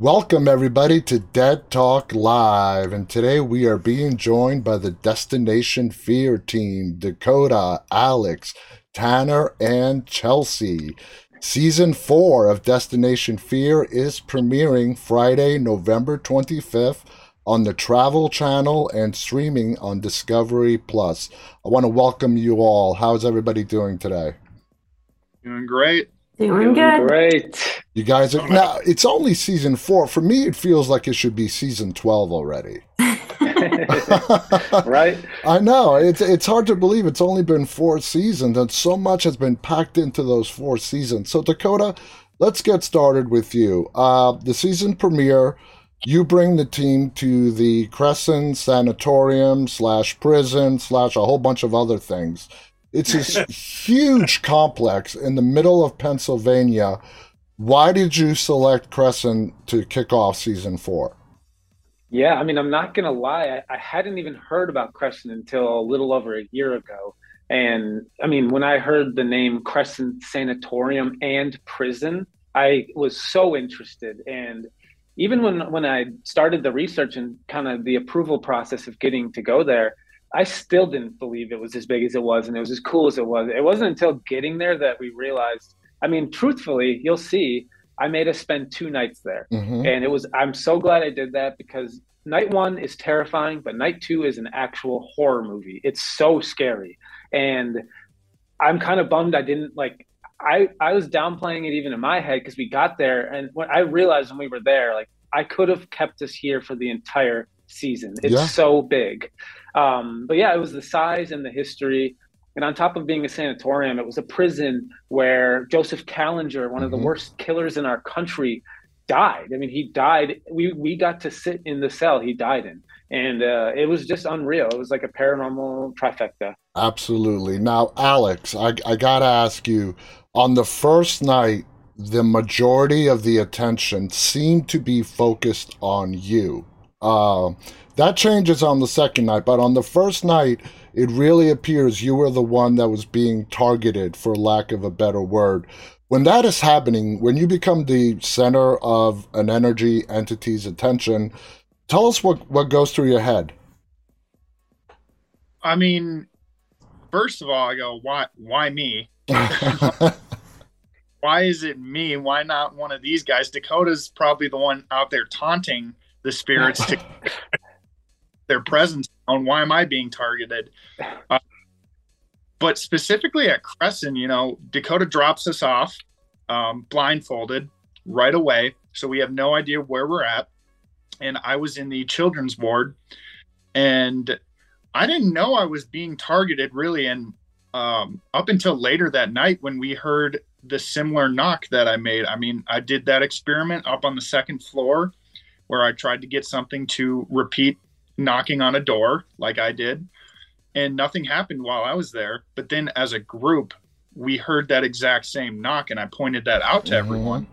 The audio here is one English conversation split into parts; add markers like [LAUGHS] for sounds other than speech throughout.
Welcome, everybody, to Dead Talk Live. And today we are being joined by the Destination Fear team Dakota, Alex, Tanner, and Chelsea. Season 4 of Destination Fear is premiering Friday, November 25th on the Travel Channel and streaming on Discovery Plus. I want to welcome you all. How's everybody doing today? Doing great. Doing, good. Great. You guys are now. It's only season four. For me, it feels like it should be season twelve already. [LAUGHS] right? I know it's it's hard to believe it's only been four seasons, and so much has been packed into those four seasons. So Dakota, let's get started with you. Uh, the season premiere, you bring the team to the Cresson Sanatorium slash prison slash a whole bunch of other things. It's this huge complex in the middle of Pennsylvania. Why did you select Cresson to kick off season four? Yeah, I mean, I'm not gonna lie, I, I hadn't even heard about Cresson until a little over a year ago. And I mean, when I heard the name Cresson Sanatorium and Prison, I was so interested. And even when when I started the research and kind of the approval process of getting to go there, I still didn't believe it was as big as it was and it was as cool as it was. It wasn't until getting there that we realized. I mean, truthfully, you'll see I made us spend two nights there. Mhm. And it was, I'm so glad I did that because night one is terrifying, but night two is an actual horror movie. It's so scary. And I'm kind of bummed I didn't like, I, I was downplaying it even in my head because we got there. And when I realized when we were there, like, I could have kept us here for the entire season. It's Yeah. so big. Um, but yeah, it was the size and the history. And on top of being a sanatorium, it was a prison where Joseph Kallinger, one of the Mhm. worst killers in our country, died. I mean, he died. We we got to sit in the cell he died in, and uh, it was just unreal. It was like a paranormal trifecta. Absolutely. Now, Alex, I, I gotta ask you on the first night, the majority of the attention seemed to be focused on you. Uh, that changes on the second night, but on the first night, it really appears you were the one that was being targeted, for lack of a better word. When that is happening, when you become the center of an energy entity's attention, tell us what, what goes through your head. I mean, first of all, I go, why why me? [LAUGHS] Why is it me? Why not one of these guys? Dakota's probably the one out there taunting the spirits to [LAUGHS] their presence on why am I being targeted? Uh, but specifically at Cresson, you know, Dakota drops us off um, blindfolded right away. So we have no idea where we're at. And I was in the children's ward and I didn't know I was being targeted really. And um, up until later that night when we heard the similar knock that I made, I mean, I did that experiment up on the second floor where I tried to get something to repeat knocking on a door like I did. And nothing happened while I was there. But then as a group, we heard that exact same knock and I pointed that out to mm-hmm. everyone.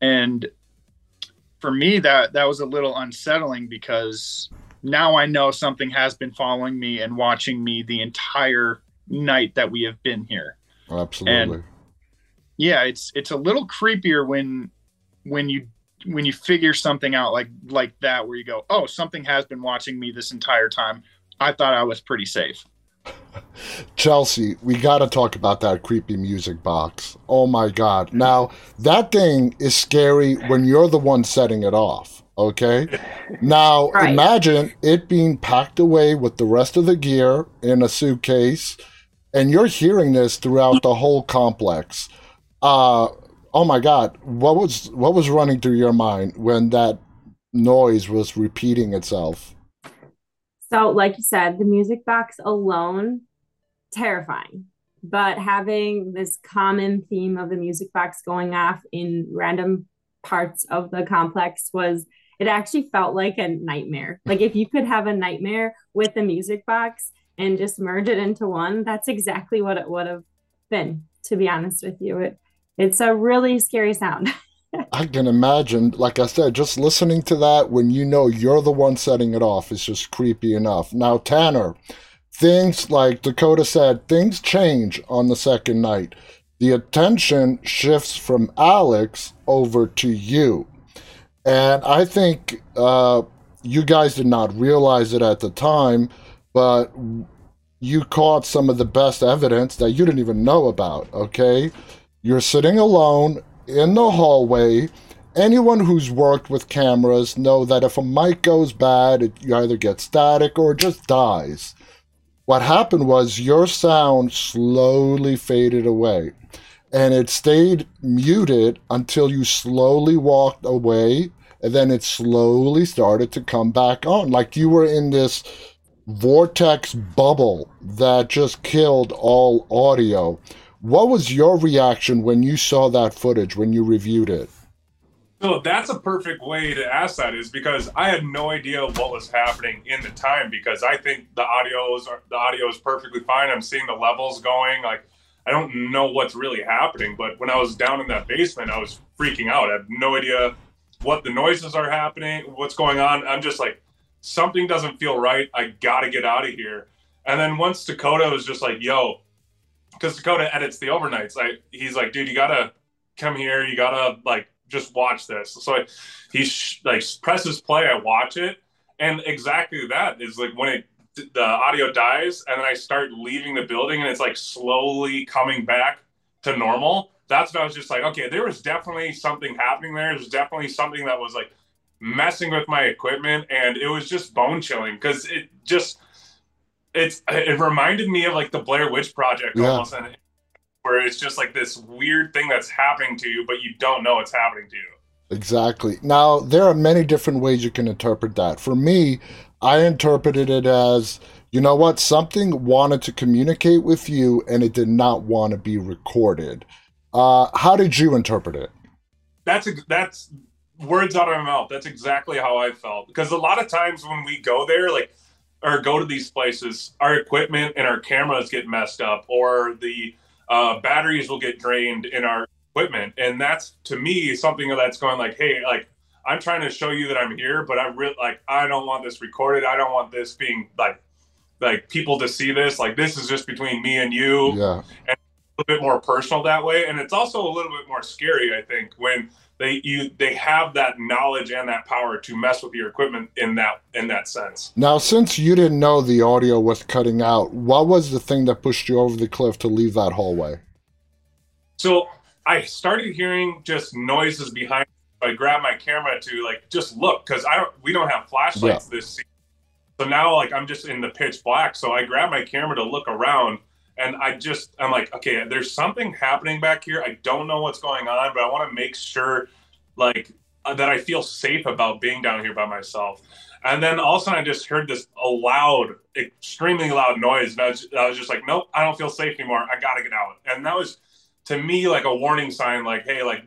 And for me that that was a little unsettling because now I know something has been following me and watching me the entire night that we have been here. Absolutely. Yeah, it's it's a little creepier when when you when you figure something out like like that where you go, "Oh, something has been watching me this entire time. I thought I was pretty safe." [LAUGHS] Chelsea, we got to talk about that creepy music box. Oh my God. Now, that thing is scary when you're the one setting it off. Okay. [LAUGHS] Now, Right. imagine it being packed away with the rest of the gear in a suitcase, and you're hearing this throughout the whole complex. Uh, oh my God. What was what was running through your mind when that noise was repeating itself? So, like you said, the music box alone, terrifying. But having this common theme of the music box going off in random parts of the complex was, it actually felt like a nightmare. Like if you could have a nightmare with the music box and just merge it into one, that's exactly what it would have been, to be honest with you. It, it's a really scary sound. [LAUGHS] I can imagine, like I said, just listening to that when you know you're the one setting it off is just creepy enough. Now, Tanner, things like Dakota said, things change on the second night. The attention shifts from Alex over to you. And I think uh, you guys did not realize it at the time, but you caught some of the best evidence that you didn't even know about, okay? You're sitting alone in the hallway. Anyone who's worked with cameras know that if a mic goes bad, it, either get static or just dies. What happened was your sound slowly faded away and it stayed muted until you slowly walked away and then it slowly started to come back on like you were in this vortex bubble that just killed all audio what was your reaction when you saw that footage when you reviewed it so that's a perfect way to ask that is because I had no idea what was happening in the time because I think the audio is the audio is perfectly fine. I'm seeing the levels going. Like I don't know what's really happening, but when I was down in that basement, I was freaking out. I have no idea what the noises are happening, what's going on. I'm just like, something doesn't feel right. I gotta get out of here. And then once Dakota was just like, yo, because Dakota edits the overnights, I he's like, dude, you gotta come here. You gotta like just watch this. So I, he sh- like presses play. I watch it, and exactly that is like when it the audio dies and then I start leaving the building and it's like slowly coming back to normal. That's when I was just like, okay, there was definitely something happening there. There's definitely something that was like messing with my equipment and it was just bone chilling because it just it's it reminded me of like the Blair Witch Project yeah. almost where it's just like this weird thing that's happening to you, but you don't know it's happening to you. Exactly. Now, there are many different ways you can interpret that. For me, I interpreted it as you know what? Something wanted to communicate with you and it did not want to be recorded. Uh, how did you interpret it? That's that's words out of my mouth. That's exactly how I felt. Because a lot of times when we go there, like, or go to these places, our equipment and our cameras get messed up, or the uh, batteries will get drained in our equipment. And that's to me something that's going like, hey, like I'm trying to show you that I'm here, but I really like I don't want this recorded. I don't want this being like like people to see this. Like this is just between me and you. Yeah. And a little bit more personal that way. And it's also a little bit more scary, I think, when they you they have that knowledge and that power to mess with your equipment in that in that sense. Now, since you didn't know the audio was cutting out, what was the thing that pushed you over the cliff to leave that hallway? So I started hearing just noises behind Me. I grabbed my camera to like just look because I don't we don't have flashlights yeah. this season. So now like I'm just in the pitch black. So I grab my camera to look around and I just I'm like, okay, there's something happening back here. I don't know what's going on, but I want to make sure like uh, that I feel safe about being down here by myself. And then all of a sudden I just heard this loud, extremely loud noise. And I was, I was just like, nope, I don't feel safe anymore. I got to get out. And that was to me like a warning sign, like, hey, like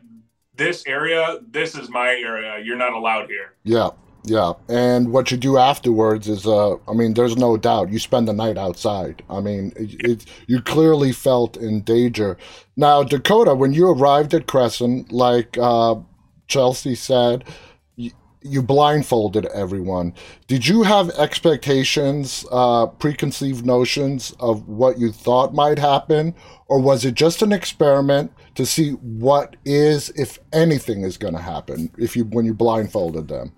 this area, this is my area. You're not allowed here. Yeah. Yeah, and what you do afterwards is, uh, I mean, there's no doubt you spend the night outside. I mean, it, it, you clearly felt in danger. Now, Dakota, when you arrived at Cresson, like uh, Chelsea said, you, you blindfolded everyone. Did you have expectations, uh, preconceived notions of what you thought might happen, or was it just an experiment to see what is, if anything, is going to happen if you when you blindfolded them?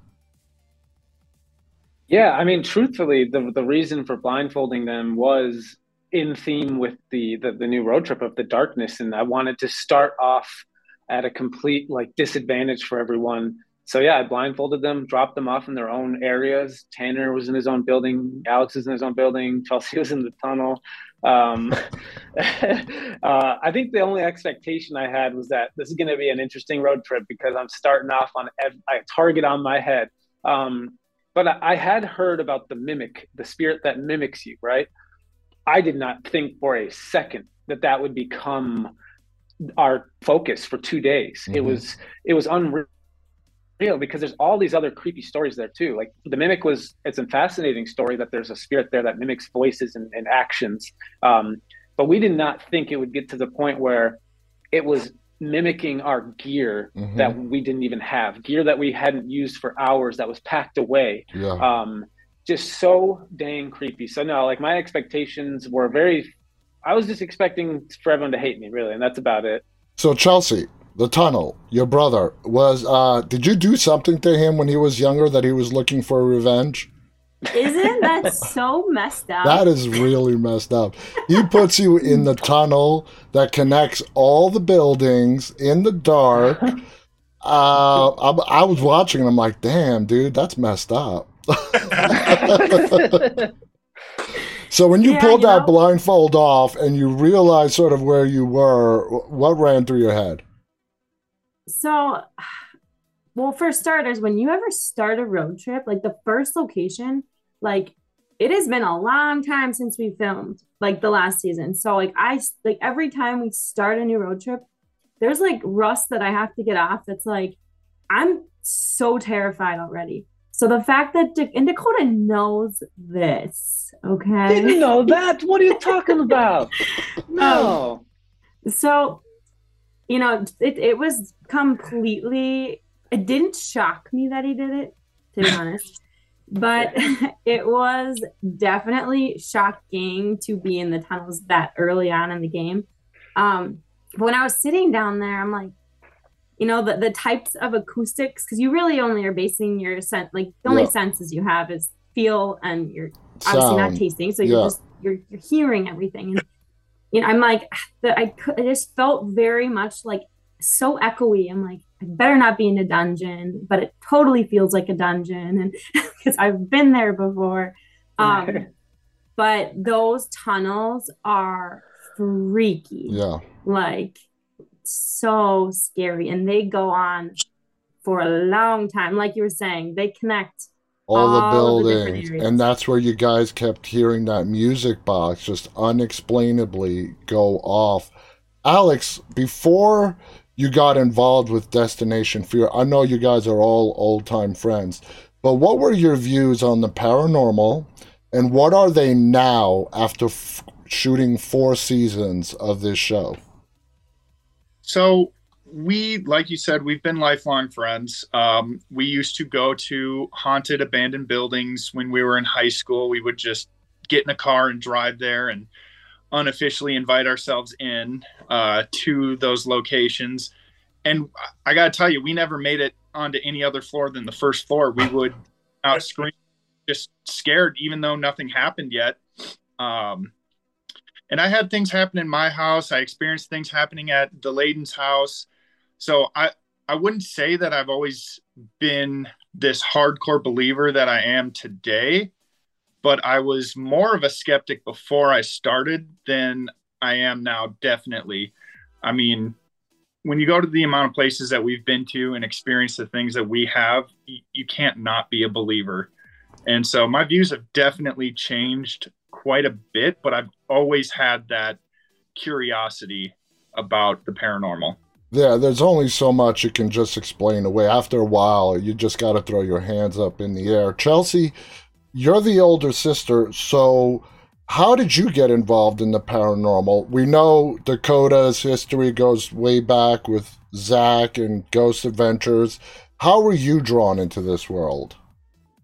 Yeah, I mean, truthfully, the the reason for blindfolding them was in theme with the, the the new road trip of the darkness, and I wanted to start off at a complete like disadvantage for everyone. So yeah, I blindfolded them, dropped them off in their own areas. Tanner was in his own building, Alex was in his own building, [LAUGHS] Chelsea was in the tunnel. Um, [LAUGHS] uh, I think the only expectation I had was that this is going to be an interesting road trip because I'm starting off on a target on my head. Um, but I, had heard about the mimic, the spirit that mimics you, right? I did not think for a second that that would become our focus for two days. Mm-hmm. It was it was unreal because there's all these other creepy stories there too. Like the mimic was, it's a fascinating story that there's a spirit there that mimics voices and, and actions. Um, but we did not think it would get to the point where it was mimicking our gear mm-hmm. that we didn't even have, gear that we hadn't used for hours that was packed away. Yeah. Um, just so dang creepy. So no, like my expectations were very. I was just expecting for everyone to hate me, really, and that's about it. So Chelsea, the tunnel. Your brother was. Uh, did you do something to him when he was younger that he was looking for revenge? Isn't that [LAUGHS] so messed up? That is really messed up. He puts you in the tunnel that connects all the buildings in the dark. [LAUGHS] Uh, I, I was watching and I'm like, damn, dude, that's messed up. [LAUGHS] so when you Yeah, pulled you that know- blindfold off and you realized sort of where you were, what ran through your head? So, well, for starters, when you ever start a road trip, like the first location, like it has been a long time since we filmed like the last season. So, like, I like every time we start a new road trip, there's like rust that I have to get off. That's like, I'm so terrified already. So the fact that Da- and Dakota knows this, okay? Didn't know [LAUGHS] that. What are you talking about? [LAUGHS] No. so you know it, it was completely it didn't shock me that he did it to be [LAUGHS] honest but [LAUGHS] it was definitely shocking to be in the tunnels that early on in the game. Um but when i was sitting down there i'm like you know the, the types of acoustics because you really only are basing your sense like the only Yeah. senses you have is feel and you're obviously not tasting so you're Yeah. just you're, you're hearing everything. And you know i'm like [SIGHS] that i could i just felt very much like so echoey. I'm like i better not be in a dungeon but it totally feels like a dungeon and [LAUGHS] because i've been there before. Um but those tunnels are freaky. Yeah. like so scary and they go on for a long time. Like you were saying they connect all the all the buildings areas. and that's where you guys kept hearing that music box just unexplainably go off. Alex before you got involved with destination fear i know you guys are all old-time friends but what were your views on the paranormal and what are they now after f- shooting four seasons of this show So we, like you said, we've been lifelong friends. Um, we used to go to haunted abandoned buildings when we were in high school. We would just get in a car and drive there and unofficially invite ourselves in uh, to those locations. And I got to tell you, we never made it onto any other floor than the first floor. We would out scream, just scared, even though nothing happened yet. Um, and I had things happen in my house. I experienced things happening at the Laden's house. So I I wouldn't say that I've always been this hardcore believer that I am today, but I was more of a skeptic before I started than I am now. Definitely. I mean, when you go to the amount of places that we've been to and experience the things that we have, you, you can't not be a believer. And so my views have definitely changed quite a bit, but I've always had that curiosity about the paranormal. Yeah, there's only so much you can just explain away. After a while, you just got to throw your hands up in the air. Chelsea, you're the older sister, so how did you get involved in the paranormal? We know Dakota's history goes way back with Zak and Ghost Adventures. How were you drawn into this world?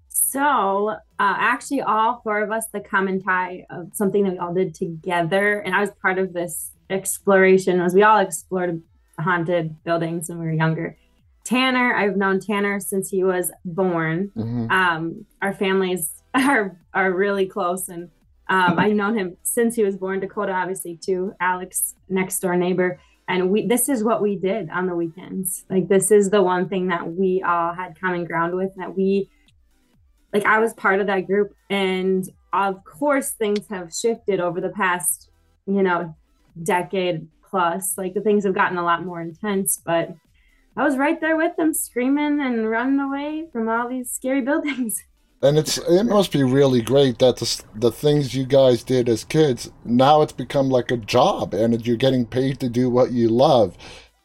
So, uh, actually, all four of us, the common tie of something that we all did together, and I was part of this exploration, was we all explored haunted buildings when we were younger. Tanner, I've known Tanner since he was born. Mhm. Um, our families [LAUGHS] are are really close, and um, I've known him since he was born. Dakota, obviously, too. Alex, next door neighbor, and we. This is what we did on the weekends. Like this is the one thing that we all had common ground with. That we, like, I was part of that group, and of course, things have shifted over the past, you know, decade plus. Like the things have gotten a lot more intense, but. I was right there with them, screaming and running away from all these scary [LAUGHS] buildings. And it's it must be really great that the, the things you guys did as kids now it's become like a job and you're getting paid to do what you love.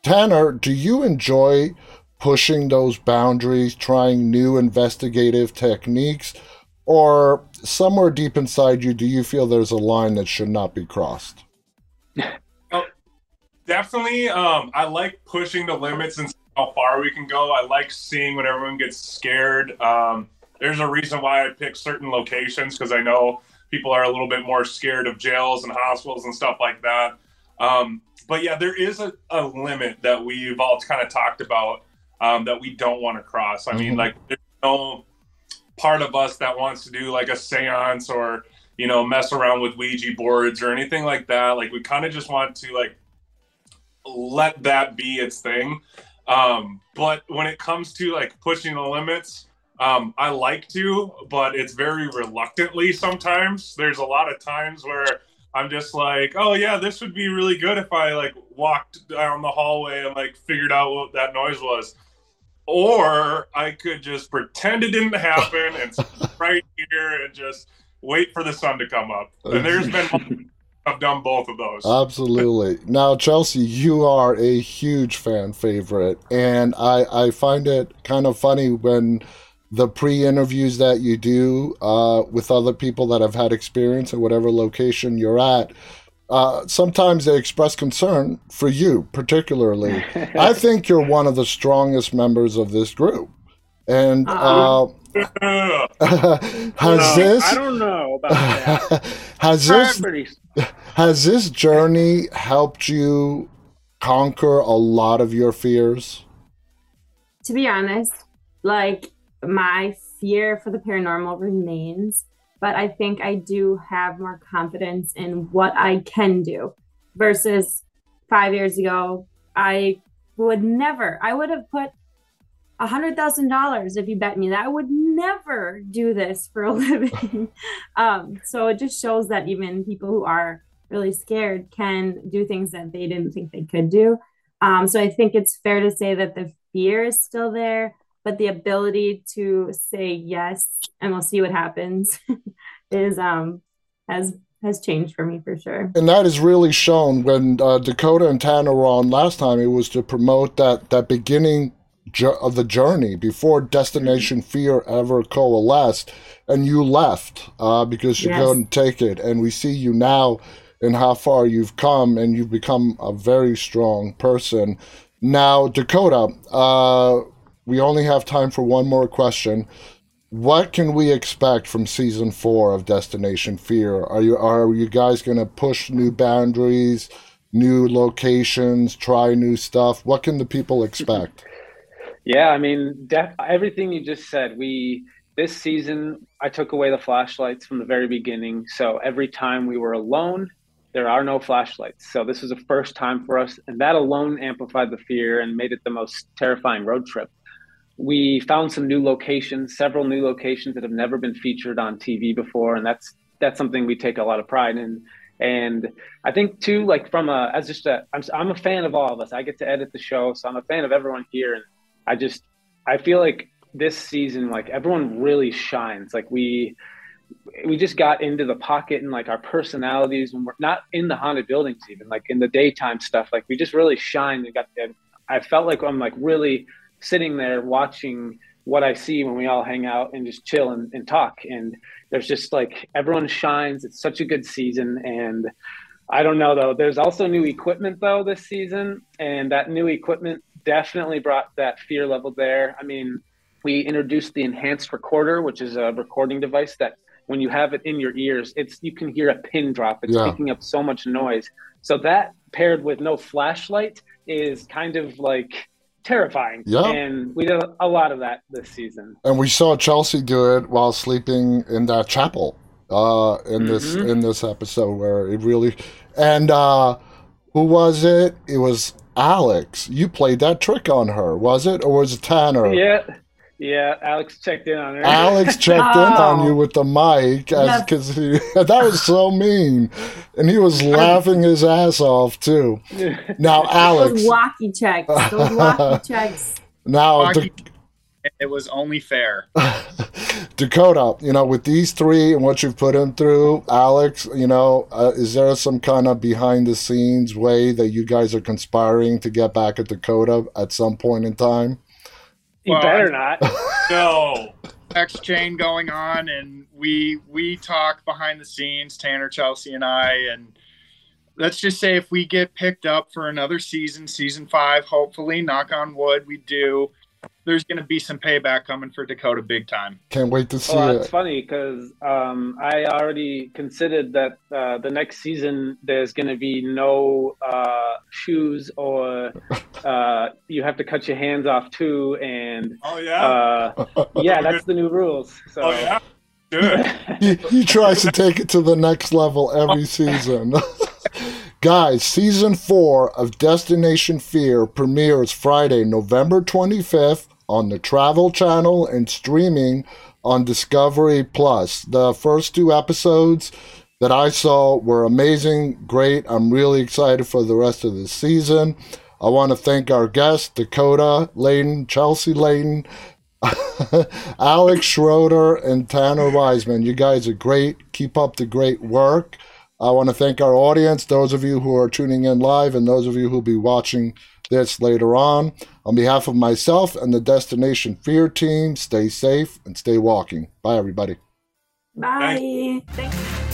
Tanner, do you enjoy pushing those boundaries, trying new investigative techniques, or somewhere deep inside you do you feel there's a line that should not be crossed? [LAUGHS] Definitely, um, I like pushing the limits and how far we can go. I like seeing when everyone gets scared. Um, there's a reason why I pick certain locations because I know people are a little bit more scared of jails and hospitals and stuff like that. Um, but yeah, there is a, a limit that we've all kind of talked about um, that we don't want to cross. I mean, Mhm. like there's no part of us that wants to do like a seance or you know mess around with Ouija boards or anything like that. Like we kind of just want to like let that be its thing. Um, but when it comes to like pushing the limits, um, I like to, but it's very reluctantly sometimes. There's a lot of times where I'm just like, oh yeah, this would be really good if I like walked down the hallway and like figured out what that noise was. Or I could just pretend it didn't happen and [LAUGHS] sit right here and just wait for the sun to come up. And there's been [LAUGHS] I've done both of those. Absolutely. Now, Chelsea, you are a huge fan favorite, and I I find it kind of funny when the pre-interviews that you do uh, with other people that have had experience at whatever location you're at. Uh, sometimes they express concern for you, particularly. [LAUGHS] I think you're one of the strongest members of this group, and uh, [LAUGHS] has No, this I don't know about that. [LAUGHS] has I'm this pretty has this journey helped you conquer a lot of your fears? to be honest, like my fear for the paranormal remains, but I think I do have more confidence in what I can do versus five years ago. I would never, I would have put a hundred thousand dollars if you bet me that I would never do this for a [LAUGHS] living. um, so it just shows that even people who are really scared can do things that they didn't think they could do. Um, so I think it's fair to say that the fear is still there, but the ability to say yes and we'll see what happens [LAUGHS] is um has has changed for me for sure. And that is really shown when uh, Dakota and Tanner were on last time. It was to promote that that beginning of the journey before Destination Fear ever coalesced, and you left uh, because you Yes. couldn't take it. And we see you now and how far you've come, and you've become a very strong person. Now, Dakota, uh, we only have time for one more question. What can we expect from season four of Destination Fear? Are you are you guys going to push new boundaries, new locations, try new stuff? What can the people expect? Yeah, I mean, def- everything you just said. We this season, I took away the flashlights from the very beginning. So every time we were alone, there are no flashlights. So this was the first time for us, and that alone amplified the fear and made it the most terrifying road trip. We found some new locations, several new locations that have never been featured on TV before, and that's that's something we take a lot of pride in. And I think too, like from a as just a, I'm I'm a fan of all of us. I get to edit the show, so I'm a fan of everyone here, and I just I feel like this season, like everyone really shines. Like we we just got into the pocket and like our personalities when we're not in the haunted buildings even like in the daytime stuff. Like we just really shine and got and i felt like i'm like really sitting there watching what i see when we all hang out and just chill and, and talk. And there's just like everyone shines. It's such a good season. And i don't know though. There's also new equipment though this season. And that new equipment definitely brought that fear level there i mean we introduced the enhanced recorder which is a recording device that when you have it in your ears, it's you can hear a pin drop. It's Yeah. picking up so much noise. So that paired with no flashlight is kind of like terrifying. Yeah. And we did a lot of that this season. And we saw Chelsea do it while sleeping in that chapel uh, in this Mhm. in this episode where it really and uh, who was it? It was Alex. You played that trick on her, was it, or was it Tanner? Yeah. Yeah. Alex checked in on her. Alex checked in on [LAUGHS] Oh. you with the mic Yes. because [LAUGHS] that was so mean, and he was laughing his ass off too. [LAUGHS] Now, Alex, Those walkie checks, those walkie checks. now Walkie- It was only fair. Dakota, you know, with these three and what you've put him through, Alex, you know, uh, is there some kind of behind the scenes way that you guys are conspiring to get back at Dakota at some point in time? you Well, better not. [LAUGHS] No. Text chain going on, and we we talk behind the scenes, Tanner, Chelsea, and I, and let's just say if we get picked up for another season, season five, hopefully, knock on wood, we do. There's going to be some payback coming for Dakota big time. Can't wait to see Well, that's it. funny because um, I already considered that uh, the next season there's going to be no uh, shoes or [LAUGHS] uh, you have to cut your hands off too. And oh yeah, uh, yeah, that's the new rules. So. Oh yeah, good. [LAUGHS] he, he tries to take it to the next level every [LAUGHS] season. Guys, season four of Destination Fear premieres Friday, November 25th on the Travel Channel and streaming on Discovery Plus. The first two episodes that I saw were amazing, great. I'm really excited for the rest of the season. I want to thank our guests, Dakota Laden, Chelsea Laden, [LAUGHS] Alex Schroeder, and Tanner Wiseman. You guys are great. Keep up the great work. I want to thank our audience, those of you who are tuning in live, and those of you who'll be watching this later on. On behalf of myself and the Destination Fear team, stay safe and stay walking. Bye, everybody. Bye. Thanks.